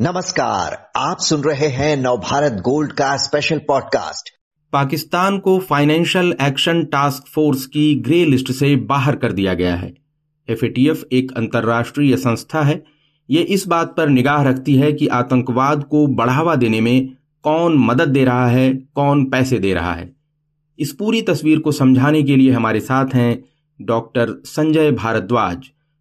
नमस्कार, आप सुन रहे हैं नवभारत गोल्ड का स्पेशल पॉडकास्ट पाकिस्तान को फाइनेंशियल एक्शन टास्क फोर्स की ग्रे लिस्ट से बाहर कर दिया गया है। एफएटीएफ एक अंतर्राष्ट्रीय संस्था है। ये इस बात पर निगाह रखती है कि आतंकवाद को बढ़ावा देने में कौन मदद दे रहा है, कौन पैसे दे रहा है। इस पूरी तस्वीर को समझाने के लिए हमारे साथ हैं डॉक्टर संजय भारद्वाज,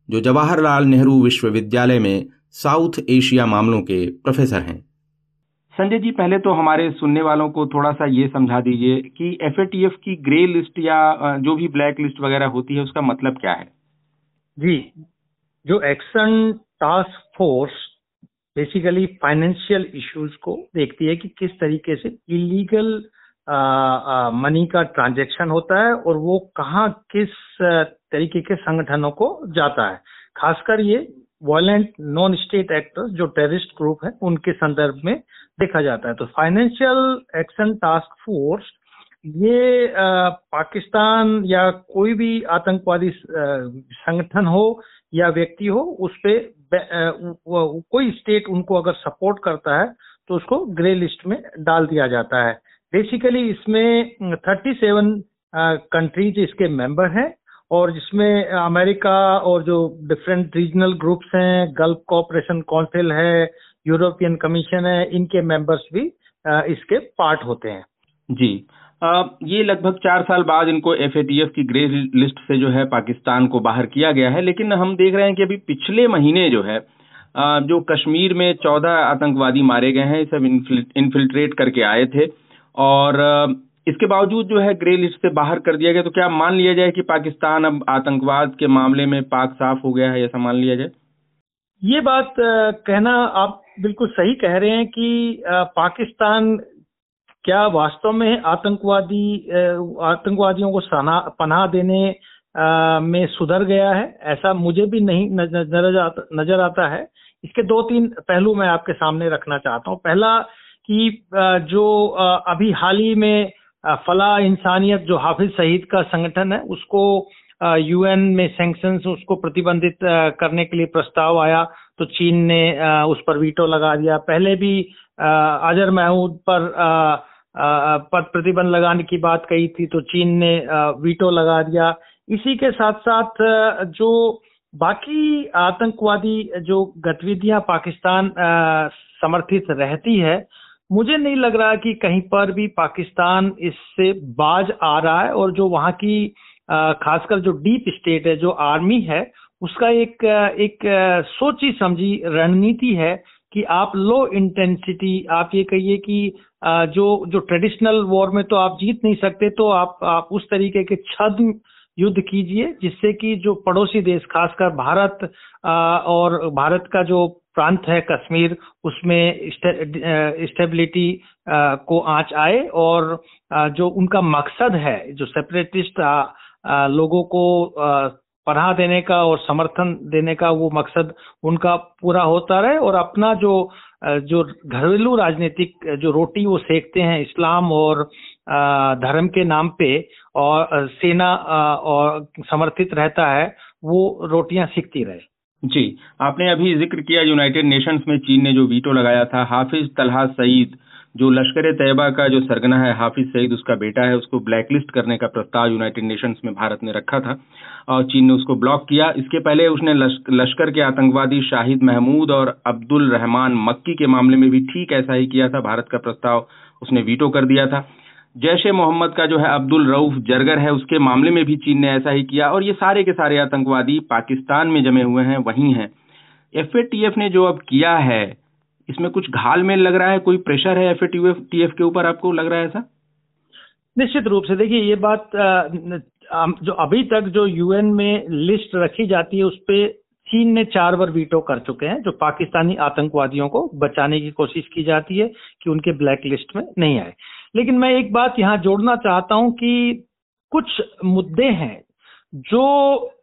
जो जवाहरलाल नेहरू विश्वविद्यालय में साउथ एशिया मामलों के प्रोफेसर हैं। संजय जी पहले तो हमारे सुनने वालों को थोड़ा सा ये समझा दीजिए कि एफएटीएफ की ग्रे लिस्ट या जो भी ब्लैक लिस्ट वगैरह होती है उसका मतलब क्या है? जी जो Action Task Force basically financial issues को देखती है कि किस तरीके से इलीगल मनी का ट्रांजैक्शन होता है और वो कहाँ किस तरीके के संगठनों को जाता है। खासकर ये वायलेंट नॉन स्टेट एक्टर्स जो टेररिस्ट ग्रुप है उनके संदर्भ में देखा जाता है। तो फाइनेंशियल एक्शन टास्क फोर्स ये आ, पाकिस्तान या कोई भी आतंकवादी संगठन हो या व्यक्ति हो उस पर कोई स्टेट उनको अगर सपोर्ट करता है तो उसको ग्रे लिस्ट में डाल दिया जाता है। बेसिकली इसमें थर्टी सेवन कंट्रीज़ इसके मेंबर हैं। और जिसमें अमेरिका और जो डिफरेंट रीजनल ग्रुप्स हैं गल्फ कोऑपरेशन काउंसिल है यूरोपियन कमीशन है इनके मेंबर्स भी इसके पार्ट होते हैं। जी। आ, ये लगभग चार साल बाद इनको एफएटीएफ की ग्रे लिस्ट से जो है पाकिस्तान को बाहर किया गया है लेकिन हम देख रहे हैं कि अभी पिछले महीने जो है जो कश्मीर में चौदह आतंकवादी मारे गए हैं सब इन्फिल्ट्रेट करके आए थे और इसके बावजूद जो है ग्रे लिस्ट से बाहर कर दिया गया तो क्या मान लिया जाए कि पाकिस्तान अब आतंकवाद के मामले में पाक साफ़ हो गया है, ऐसा मान लिया जाए? ये बात कहना आप बिल्कुल सही कह रहे हैं कि पाकिस्तान क्या वास्तव में आतंकवादी आतंकवादियों को पनाह देने में सुधर गया है? ऐसा मुझे भी नहीं नज़र आता नज़र आता है। इसके दो तीन पहलू मैं आपके सामने रखना चाहता हूँ। पहला कि जो अभी हाल ही में फला इंसानियत जो हाफिज सईद का संगठन है, उसको यूएन में सैंक्शन उसको प्रतिबंधित करने के लिए प्रस्ताव आया तो चीन ने उस पर वीटो लगा दिया। पहले भी अजहर महमूद पर पद प्रतिबंध लगाने की बात कही थी तो चीन ने वीटो लगा दिया। इसी के साथ साथ जो बाकी आतंकवादी, जो गतिविधियाँ पाकिस्तान समर्थित रहती है मुझे नहीं लग रहा कि कहीं पर भी पाकिस्तान इससे बाज आ रहा है और जो वहाँ की खासकर जो डीप स्टेट है, जो आर्मी है, उसका एक एक सोची समझी रणनीति है कि आप लो इंटेंसिटी आप ये कहिए कि जो जो ट्रेडिशनल वॉर में तो आप जीत नहीं सकते तो आप आप उस तरीके के छद्म युद्ध कीजिए, जिससे कि जो पड़ोसी देश, खासकर भारत और भारत का जो प्रांत है कश्मीर, उसमें स्टेबिलिटी को आँच आए और जो उनका मकसद है, जो सेपरेटिस्ट लोगों को पढ़ा देने का और समर्थन देने का वो मकसद उनका पूरा होता रहे और अपना जो जो घरेलू राजनीतिक, जो रोटी वो सेकते हैं इस्लाम और धर्म के नाम पे और सेना और समर्थित रहता है, वो रोटियाँ सीखती रहे। जी, आपने अभी ज़िक्र किया यूनाइटेड नेशंस में चीन ने जो वीटो लगाया था, हाफिज तलहा सईद, जो लश्कर तैयबा का जो सरगना है, हाफिज सईद उसका बेटा है, उसको ब्लैकलिस्ट करने का प्रस्ताव यूनाइटेड नेशंस में भारत ने रखा था और चीन ने उसको ब्लॉक किया। इसके पहले उसने लश्कर के आतंकवादी शाहिद महमूद और अब्दुल रहमान मक्की के मामले में भी ठीक ऐसा ही किया था, भारत का प्रस्ताव उसने वीटो कर दिया था। जैश ए मोहम्मद का जो है अब्दुल रऊफ जरगर है, उसके मामले में भी चीन ने ऐसा ही किया और ये सारे के सारे आतंकवादी पाकिस्तान में जमे हुए हैं, वहीं हैं। एफएटीएफ ने जो अब किया है, इसमें कुछ घाल में लग रहा है? कोई प्रेशर है एफ़ के ऊपर आपको लग रहा है ऐसा? निश्चित रूप से देखिए, ये बात जो अभी तक जो यूएन में लिस्ट रखी जाती है, उस पर चीन ने चार बार वीटो कर चुके हैं, जो पाकिस्तानी आतंकवादियों को बचाने की कोशिश की जाती है कि उनके ब्लैक लिस्ट में नहीं आए। लेकिन मैं एक बात यहाँ जोड़ना चाहता हूँ कि कुछ मुद्दे हैं जो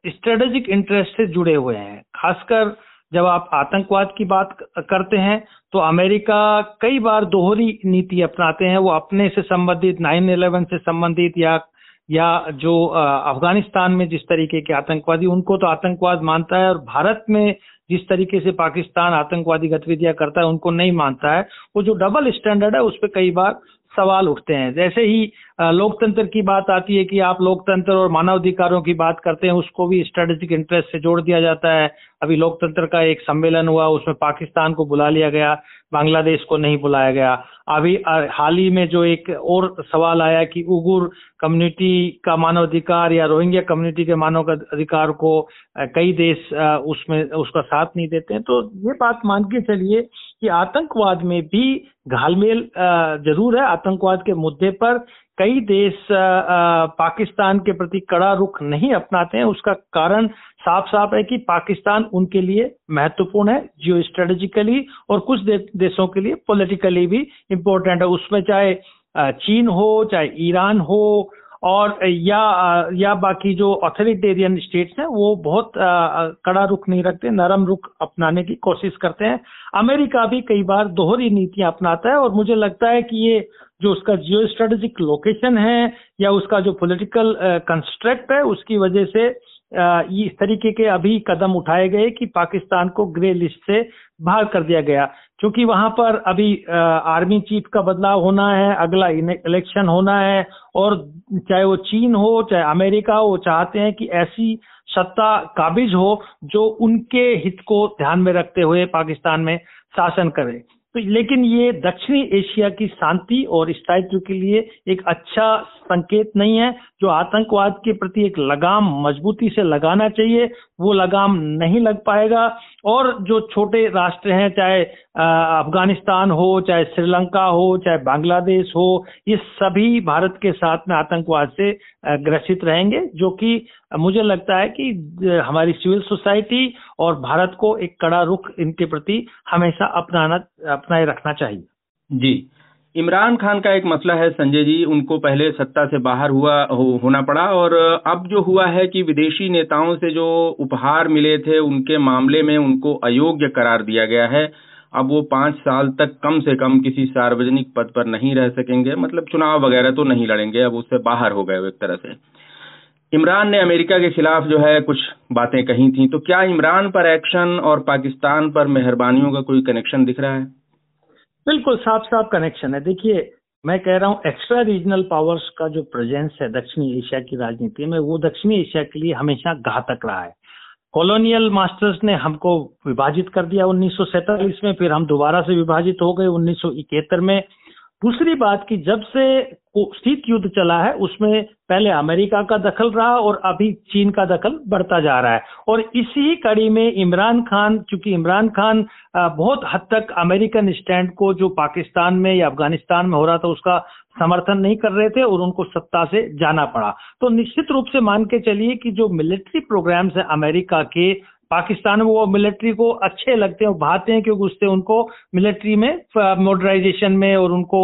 स्ट्रेटेजिक इंटरेस्ट से जुड़े हुए हैं। खासकर जब आप आतंकवाद की बात करते हैं तो अमेरिका कई बार दोहरी नीति अपनाते हैं। वो अपने से संबंधित नाइन इलेवन से संबंधित या या जो अफ़गानिस्तान में जिस तरीके के आतंकवादी, उनको तो आतंकवाद मानता है और भारत में जिस तरीके से पाकिस्तान आतंकवादी गतिविधियाँ करता है, उनको नहीं मानता है। वो जो डबल स्टैंडर्ड है, उस पर कई बार सवाल उठते हैं। जैसे ही लोकतंत्र की बात आती है कि आप लोकतंत्र और मानवाधिकारों की बात करते हैं, उसको भी स्ट्रेटेजिक इंटरेस्ट से जोड़ दिया जाता है। अभी लोकतंत्र का एक सम्मेलन हुआ, उसमें पाकिस्तान को बुला लिया गया, बांग्लादेश को नहीं बुलाया गया। अभी हाल ही में जो एक और सवाल आया कि उगुर कम्युनिटी का मानवाधिकार या रोहिंग्या कम्युनिटी के मानव अधिकार को कई देश उसमें, उसका साथ नहीं देते हैं। तो ये बात मान के चलिए कि आतंकवाद में भी घालमेल ज़रूर है। आतंकवाद के मुद्दे पर कई देश पाकिस्तान के प्रति कड़ा रुख नहीं अपनाते हैं। उसका कारण साफ़ साफ़ है कि पाकिस्तान उनके लिए महत्वपूर्ण है जियो स्ट्रेटेजिकली और कुछ देशों के लिए पॉलिटिकली भी इम्पोर्टेंट है। उसमें चाहे चीन हो, चाहे ईरान हो और या या बाकी जो ऑथोरिटेरियन स्टेट्स हैं, वो बहुत कड़ा रुख नहीं रखते, नरम रुख अपनाने की कोशिश करते हैं। अमेरिका भी कई बार दोहरी नीतियाँ अपनाता है और मुझे लगता है कि ये जो उसका जियो स्ट्रेटेजिक लोकेशन है या उसका जो पॉलिटिकल कंस्ट्रक्ट है, उसकी वजह से इस तरीके के अभी कदम उठाए गए कि पाकिस्तान को ग्रे लिस्ट से बाहर कर दिया गया। क्योंकि वहाँ पर अभी आर्मी चीफ का बदलाव होना है, अगला इलेक्शन होना है, और चाहे वो चीन हो, चाहे अमेरिका हो चाहते हैं कि ऐसी सत्ता काबिज हो जो उनके हित को ध्यान में रखते हुए पाकिस्तान में शासन करे। तो लेकिन ये दक्षिणी एशिया की शांति और स्थायित्व के लिए एक अच्छा संकेत नहीं है। जो आतंकवाद के प्रति एक लगाम मजबूती से लगाना चाहिए, वो लगाम नहीं लग पाएगा। और जो छोटे राष्ट्र हैं, चाहे अफ़गानिस्तान हो चाहे श्रीलंका हो चाहे बांग्लादेश हो ये सभी भारत के साथ में आतंकवाद से ग्रसित रहेंगे जो कि मुझे लगता है कि हमारी सिविल सोसाइटी और भारत को एक कड़ा रुख इनके प्रति हमेशा अपनाना अपनाए रखना चाहिए। जी। इमरान खान का एक मसला है संजय जी उनको पहले सत्ता से बाहर हुआ हो, होना पड़ा और अब जो हुआ है कि विदेशी नेताओं से जो उपहार मिले थे उनके मामले में उनको अयोग्य करार दिया गया है। अब वो पाँच साल तक कम से कम किसी सार्वजनिक पद पर नहीं रह सकेंगे। मतलब चुनाव वगैरह तो नहीं लड़ेंगे, अब उससे बाहर हो गए एक तरह से। इमरान ने अमेरिका के खिलाफ जो है कुछ बातें कही थी तो क्या इमरान पर एक्शन और पाकिस्तान पर मेहरबानियों का कोई कनेक्शन दिख रहा है? बिल्कुल साफ़ साफ़ कनेक्शन है। देखिए, मैं कह रहा हूँ एक्स्ट्रा रीजनल पावर्स का जो प्रेजेंस है दक्षिणी एशिया की राजनीति में, वो दक्षिणी एशिया के लिए हमेशा घातक रहा है। कॉलोनियल मास्टर्स ने हमको विभाजित कर दिया उन्नीस में, फिर हम दोबारा से विभाजित हो गए उन्नीस सौ इकहत्तर में। दूसरी बात की जब से शीत युद्ध चला है, उसमें पहले अमेरिका का दखल रहा और अभी चीन का दखल बढ़ता जा रहा है। और इसी कड़ी में इमरान खान, चूँकि इमरान खान बहुत हद तक अमेरिकन स्टैंड को जो पाकिस्तान में या अफ़गानिस्तान में हो रहा था, उसका समर्थन नहीं कर रहे थे और उनको सत्ता से जाना पड़ा। तो निश्चित रूप से मान के चलिए कि जो मिलिट्री प्रोग्राम्स है अमेरिका के पाकिस्तान में वो मिलिट्री को अच्छे लगते हैं भाते हैं क्योंकि उससे उनको मिलिट्री में मॉडर्नाइजेशन में और उनको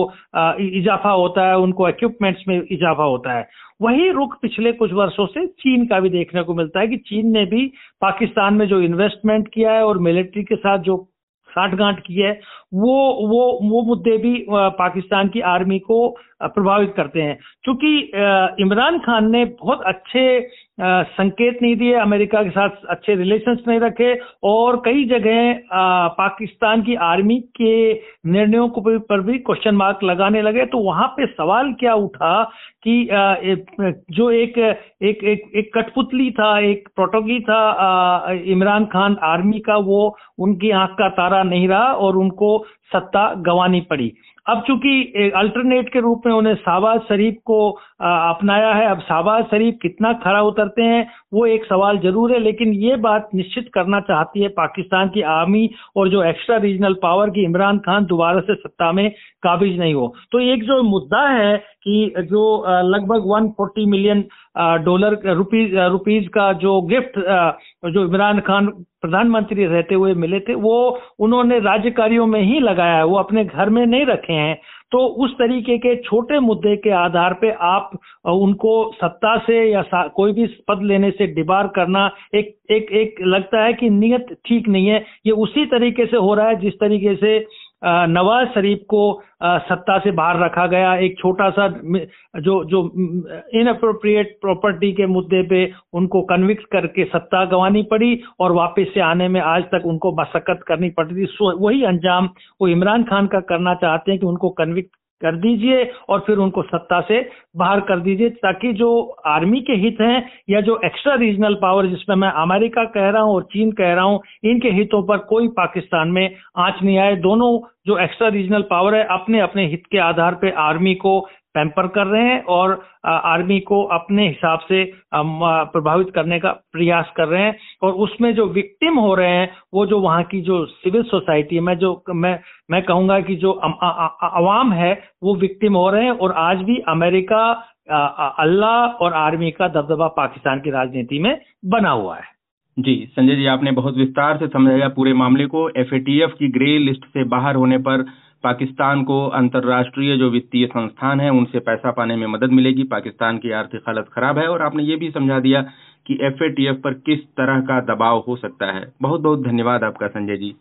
इजाफा होता है, उनको इक्विपमेंट्स में इजाफा होता है। वही रुख पिछले कुछ वर्षों से चीन का भी देखने को मिलता है कि चीन ने भी पाकिस्तान में जो इन्वेस्टमेंट किया है और मिलिट्री के साथ जो साठगांठ की है, वो वो वो मुद्दे भी पाकिस्तान की आर्मी को प्रभावित करते हैं। क्योंकि इमरान खान ने बहुत अच्छे संकेत नहीं दिए अमेरिका के साथ अच्छे रिलेशंस नहीं रखे और कई जगह पाकिस्तान की आर्मी के निर्णयों को पर भी क्वेश्चन मार्क लगाने लगे। तो वहाँ पे सवाल क्या उठा कि जो एक एक एक, एक कठपुतली था एक प्रोटोगी था इमरान खान आर्मी का वो उनकी आँख का तारा नहीं रहा और उनको सत्ता गंवानी पड़ी। अब चूँकि अल्टरनेट के रूप में उन्हें शाहबाज शरीफ को अपनाया है, अब शाहबाज शरीफ कितना खरा उतरते हैं, वो एक सवाल ज़रूर है, लेकिन ये बात निश्चित करना चाहती है पाकिस्तान की आर्मी और जो एक्स्ट्रा रीजनल पावर की इमरान खान दोबारा से सत्ता में काबिज नहीं हो। तो एक जो मुद्दा है कि जो लगभग 140 मिलियन डॉलर रुपीज़ रुपीज़ का जो गिफ्ट जो इमरान खान प्रधानमंत्री रहते हुए मिले थे, वो उन्होंने राज्य कार्यों में ही लगाया है, वो अपने घर में नहीं रखे हैं। तो उस तरीके के छोटे मुद्दे के आधार पे आप उनको सत्ता से या कोई भी पद लेने से डिबार करना एक एक एक लगता है कि नियत ठीक नहीं है। ये उसी तरीके से हो रहा है, जिस तरीके से नवाज़ शरीफ को सत्ता से बाहर रखा गया। एक छोटा सा जो जो इनअप्रोप्रिएट प्रॉपर्टी के मुद्दे पे उनको कन्विक्ट करके सत्ता गंवानी पड़ी और वापस से आने में आज तक उनको मशक्कत करनी पड़ती थी। वही अंजाम वो इमरान खान का करना चाहते हैं कि उनको कन्विक्ट कर दीजिए और फिर उनको सत्ता से बाहर कर दीजिए, ताकि जो आर्मी के हित हैं या जो एक्स्ट्रा रीजनल पावर जिसमें मैं अमेरिका कह रहा हूँ और चीन कह रहा हूँ, इनके हितों पर कोई पाकिस्तान में आँच नहीं आए। दोनों जो एक्स्ट्रा रीजनल पावर है, अपने अपने हित के आधार पर आर्मी को पैम्पर कर रहे हैं और आर्मी को अपने हिसाब से प्रभावित करने का प्रयास कर रहे हैं। और उसमें जो विक्टिम हो रहे हैं, वो जो वहाँ की जो सिविल सोसाइटी है, मैं जो, मैं मैं कहूँगा कि जो अवाम है, वो विक्टिम हो रहे हैं। और आज भी अमेरिका अल्लाह और आर्मी का दबदबा पाकिस्तान की राजनीति में बना हुआ है। जी, संजय जी, आपने बहुत विस्तार से समझाया पूरे मामले को। एफएटीएफ की ग्रे लिस्ट से बाहर होने पर पाकिस्तान को अंतर्राष्ट्रीय जो वित्तीय संस्थान है, उनसे पैसा पाने में मदद मिलेगी। पाकिस्तान की आर्थिक हालत खराब है और आपने ये भी समझा दिया कि एफ़ पर किस तरह का दबाव हो सकता है। बहुत बहुत धन्यवाद आपका, संजय जी।